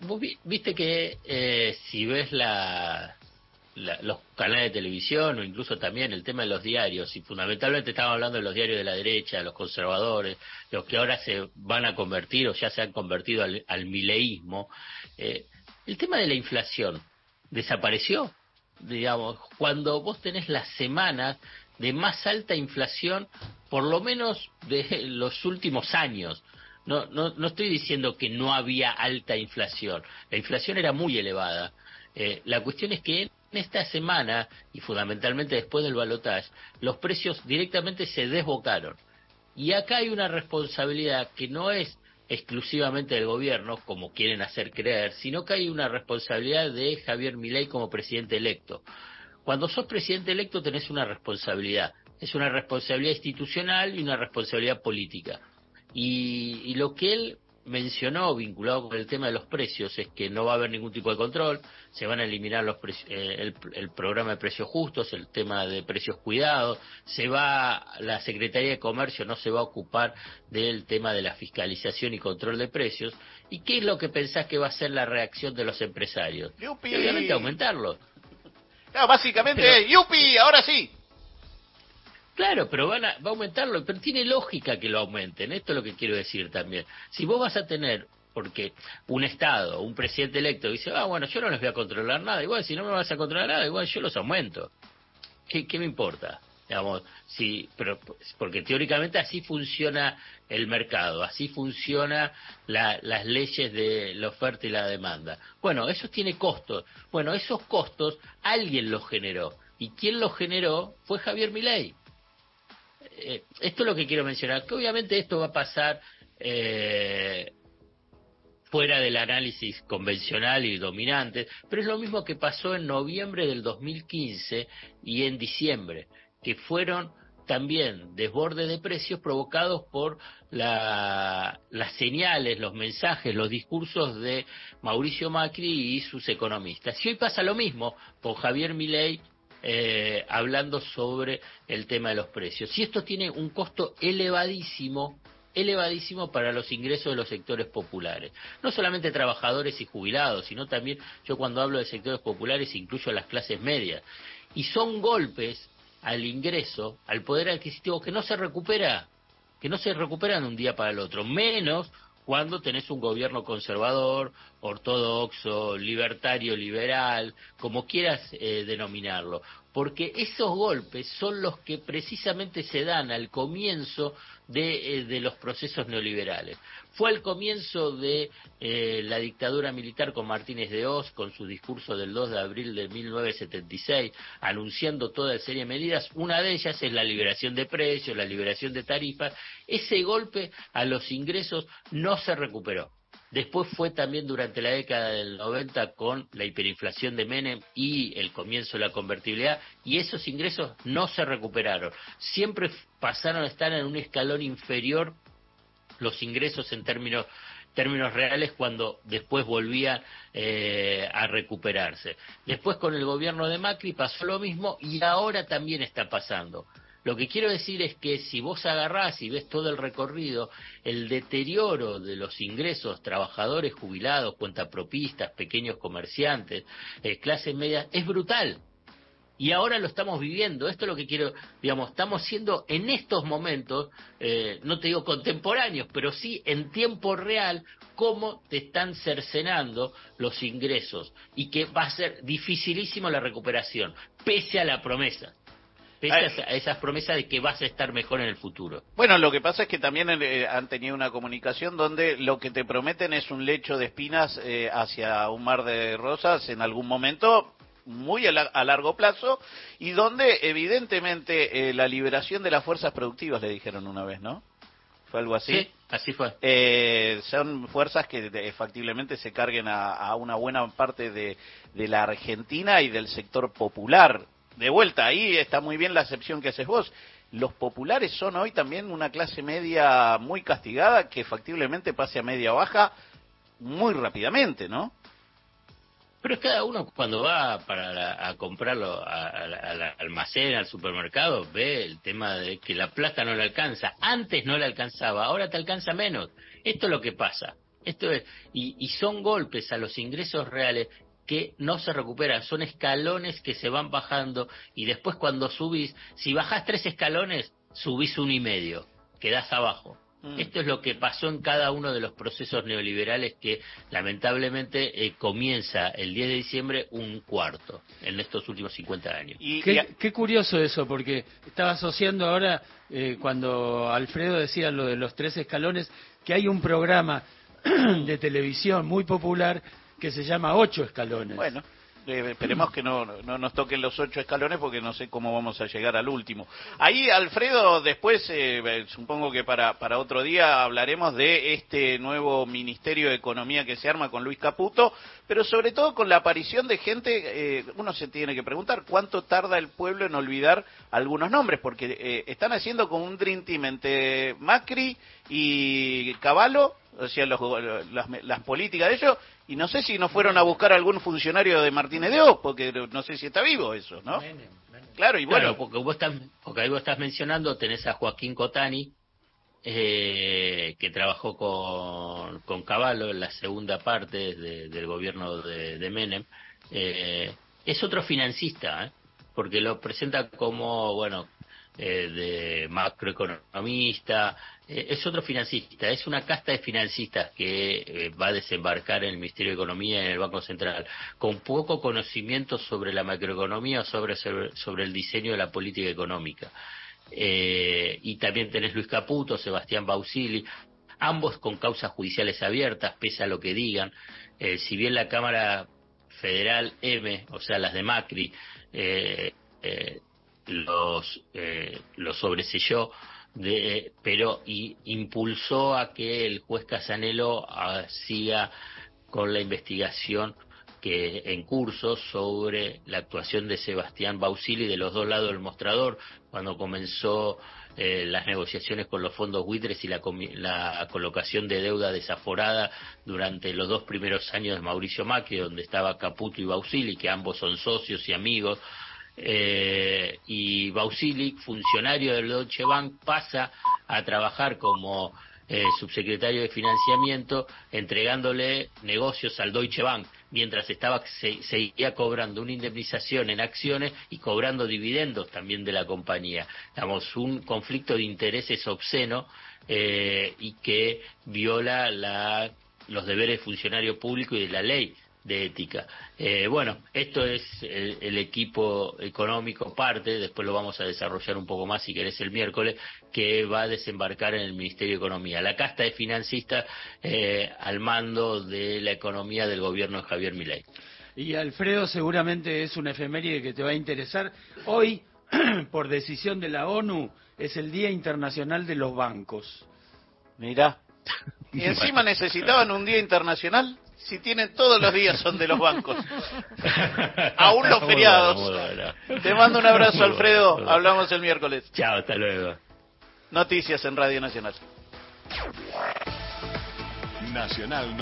Vos viste que eh, si ves la, los canales de televisión o incluso también el tema de los diarios, y fundamentalmente estamos hablando de los diarios de la derecha, los conservadores, los que ahora se van a convertir o ya se han convertido al, al mileísmo, eh, el tema de la inflación desapareció. Digamos, cuando vos tenés las semanas de más alta inflación, por lo menos de los últimos años. No, no, no estoy diciendo que no había alta inflación. La inflación era muy elevada. Eh, la cuestión es que en esta semana, y fundamentalmente después del balotaje, los precios directamente se desbocaron. Y acá hay una responsabilidad que no es exclusivamente del gobierno, como quieren hacer creer, sino que hay una responsabilidad de Javier Milei como presidente electo. Cuando sos presidente electo tenés una responsabilidad. Es una responsabilidad institucional y una responsabilidad política. Y, lo que él mencionó vinculado con el tema de los precios es que no va a haber ningún tipo de control, se van a eliminar los eh, el, programa de precios justos, el tema de precios cuidados, se va la Secretaría de Comercio no se va a ocupar del tema de la fiscalización y control de precios. ¿Y qué es lo que pensás que va a ser la reacción de los empresarios? Obviamente aumentarlo. básicamente, ¡yupi! Ahora sí. Claro, pero van a, va a aumentarlo, pero tiene lógica que lo aumenten, esto es lo que quiero decir también. Si vos vas a tener, porque un Estado, un presidente electo dice, ah, bueno, yo no les voy a controlar nada, igual si no me vas a controlar nada, igual yo los aumento. ¿Qué, qué me importa? Digamos, sí, pero porque teóricamente así funciona el mercado, así funciona las leyes de la oferta y la demanda. Bueno, eso tiene costos. Bueno, esos costos alguien los generó. ¿Y quién los generó? Fue Javier Milei. Eh, esto es lo que quiero mencionar, que obviamente esto va a pasar eh, fuera del análisis convencional y dominante, pero es lo mismo que pasó en noviembre del 2015 y en diciembre, que fueron también desbordes de precios provocados por las señales, los mensajes, los discursos de Mauricio Macri y sus economistas. Y hoy pasa lo mismo con Javier Milei eh, hablando sobre el tema de los precios. Y esto tiene un costo elevadísimo elevadísimo para los ingresos de los sectores populares. No solamente trabajadores y jubilados, sino también, yo cuando hablo de sectores populares incluyo las clases medias. Y son golpes al ingreso, al poder adquisitivo, que no se recupera, que no se recuperan de un día para el otro, menos cuando tenés un gobierno conservador, ortodoxo, libertario, liberal, como quieras eh, denominarlo, porque esos golpes son los que precisamente se dan al comienzo de, eh, los procesos neoliberales. Fue al comienzo de eh, la dictadura militar con Martínez de Oz, con su discurso del 2 de abril de 1976, anunciando toda serie de medidas. Una de ellas es la liberación de precios, la liberación de tarifas. Ese golpe a los ingresos no se recuperó. Después fue también durante la década del 90 con la hiperinflación de Menem y el comienzo de la convertibilidad, y esos ingresos no se recuperaron. Siempre pasaron a estar en un escalón inferior los ingresos en términos términos reales cuando después volvían eh, a recuperarse. Después con el gobierno de Macri pasó lo mismo y ahora también está pasando. Lo que quiero decir es que si vos agarrás y ves todo el recorrido, el deterioro de los ingresos, trabajadores jubilados, cuentapropistas, pequeños comerciantes, eh, clases medias, es brutal. Y ahora lo estamos viviendo. Esto es lo que quiero, digamos, estamos siendo en estos momentos, eh, no te digo contemporáneos, pero sí en tiempo real, cómo te están cercenando los ingresos y que va a ser dificilísimo la recuperación, pese a la promesa a esas promesas de que vas a estar mejor en el futuro. Bueno, lo que pasa es que también eh, han tenido una comunicación donde lo que te prometen es un lecho de espinas eh, hacia un mar de rosas en algún momento muy a, largo plazo y donde evidentemente eh, la liberación de las fuerzas productivas le dijeron una vez, ¿no? ¿Fue algo así? Sí, así fue. son fuerzas que factiblemente se carguen a, una buena parte de, de la Argentina y del sector popular de vuelta, ahí está muy bien la acepción que haces vos. Los populares son hoy también una clase media muy castigada que factiblemente pase a media baja muy rápidamente, ¿no? Pero es cada uno cuando va para a comprarlo al almacén, al supermercado, ve el tema de que la plata no le alcanza. Antes no le alcanzaba, ahora te alcanza menos. Esto es lo que pasa. Esto es, y, y son golpes a los ingresos reales que no se recuperan, son escalones que se van bajando y después cuando subís, si bajás tres escalones, subís uno y medio, quedás abajo. Mm. Esto es lo que pasó en cada uno de los procesos neoliberales que lamentablemente eh, comienza el 10 de diciembre un cuarto en estos últimos 50 años. Y, qué, curioso eso, porque estaba asociando ahora, eh, cuando Alfredo decía lo de los tres escalones, que hay un programa de televisión muy popular que se llama Ocho Escalones. Bueno. Eh, esperemos que no, no, nos toquen los ocho escalones porque no sé cómo vamos a llegar al último. Ahí, Alfredo, después, eh, eh, supongo que para, para otro día hablaremos de este nuevo Ministerio de Economía que se arma con Luis Caputo, pero sobre todo con la aparición de gente, uno se tiene que preguntar cuánto tarda el pueblo en olvidar algunos nombres, porque están haciendo como un Dream Team entre Macri y Caballo o sea, las, políticas de ellos, y no sé si no fueron a buscar algún funcionario de Martínez de Oz, porque no sé si está vivo eso, ¿no? Claro, y bueno. porque, vos estás, porque ahí vos estás mencionando, tenés a Joaquín Cotani, eh, que trabajó con, con Caballo en la segunda parte del gobierno de, Menem. Eh, es otro financista, ¿eh? porque lo presenta como, bueno, eh, de macroeconomista, eh, es otro financista, es una casta de financistas que eh, va a desembarcar en el Ministerio de Economía y en el Banco Central, con poco conocimiento sobre la macroeconomía o sobre, sobre, el diseño de la política económica. y también tenés Luis Caputo, Sebastián Bausili, ambos con causas judiciales abiertas, pese a lo que digan. si bien la Cámara Federal M, o sea, las de Macri, los, eh, los sobreselló, de, pero y impulsó a que el juez Casanelo ah, siga con la investigación que en curso sobre la actuación de Sebastián Bausili de los dos lados del mostrador cuando comenzó eh, las negociaciones con los fondos buitres y la, la, colocación de deuda desaforada durante los dos primeros años de Mauricio Macri, donde estaba Caputo y Bausili, que ambos son socios y amigos eh, y Bausilic, funcionario del Deutsche Bank, pasa a trabajar como eh, subsecretario de financiamiento, entregándole negocios al Deutsche Bank, mientras estaba seguía cobrando una indemnización en acciones y cobrando dividendos también de la compañía. Estamos un conflicto de intereses obsceno eh, y que viola la, los deberes de funcionario público y de la ley de ética. Eh, bueno, esto es el, equipo económico parte, después lo vamos a desarrollar un poco más si querés el miércoles, que va a desembarcar en el Ministerio de Economía. La casta de financistas eh, al mando de la economía del gobierno de Javier Milei. Y Alfredo seguramente es una efeméride que te va a interesar. Hoy, por decisión de la ONU, es el Día Internacional de los Bancos. Mira. ¿Y encima necesitaban un día internacional? si tienen todos los días son de los bancos. Aún los feriados. Te mando un abrazo, Alfredo. Hablamos el miércoles. Chao, hasta luego. Noticias en Radio Nacional. Nacional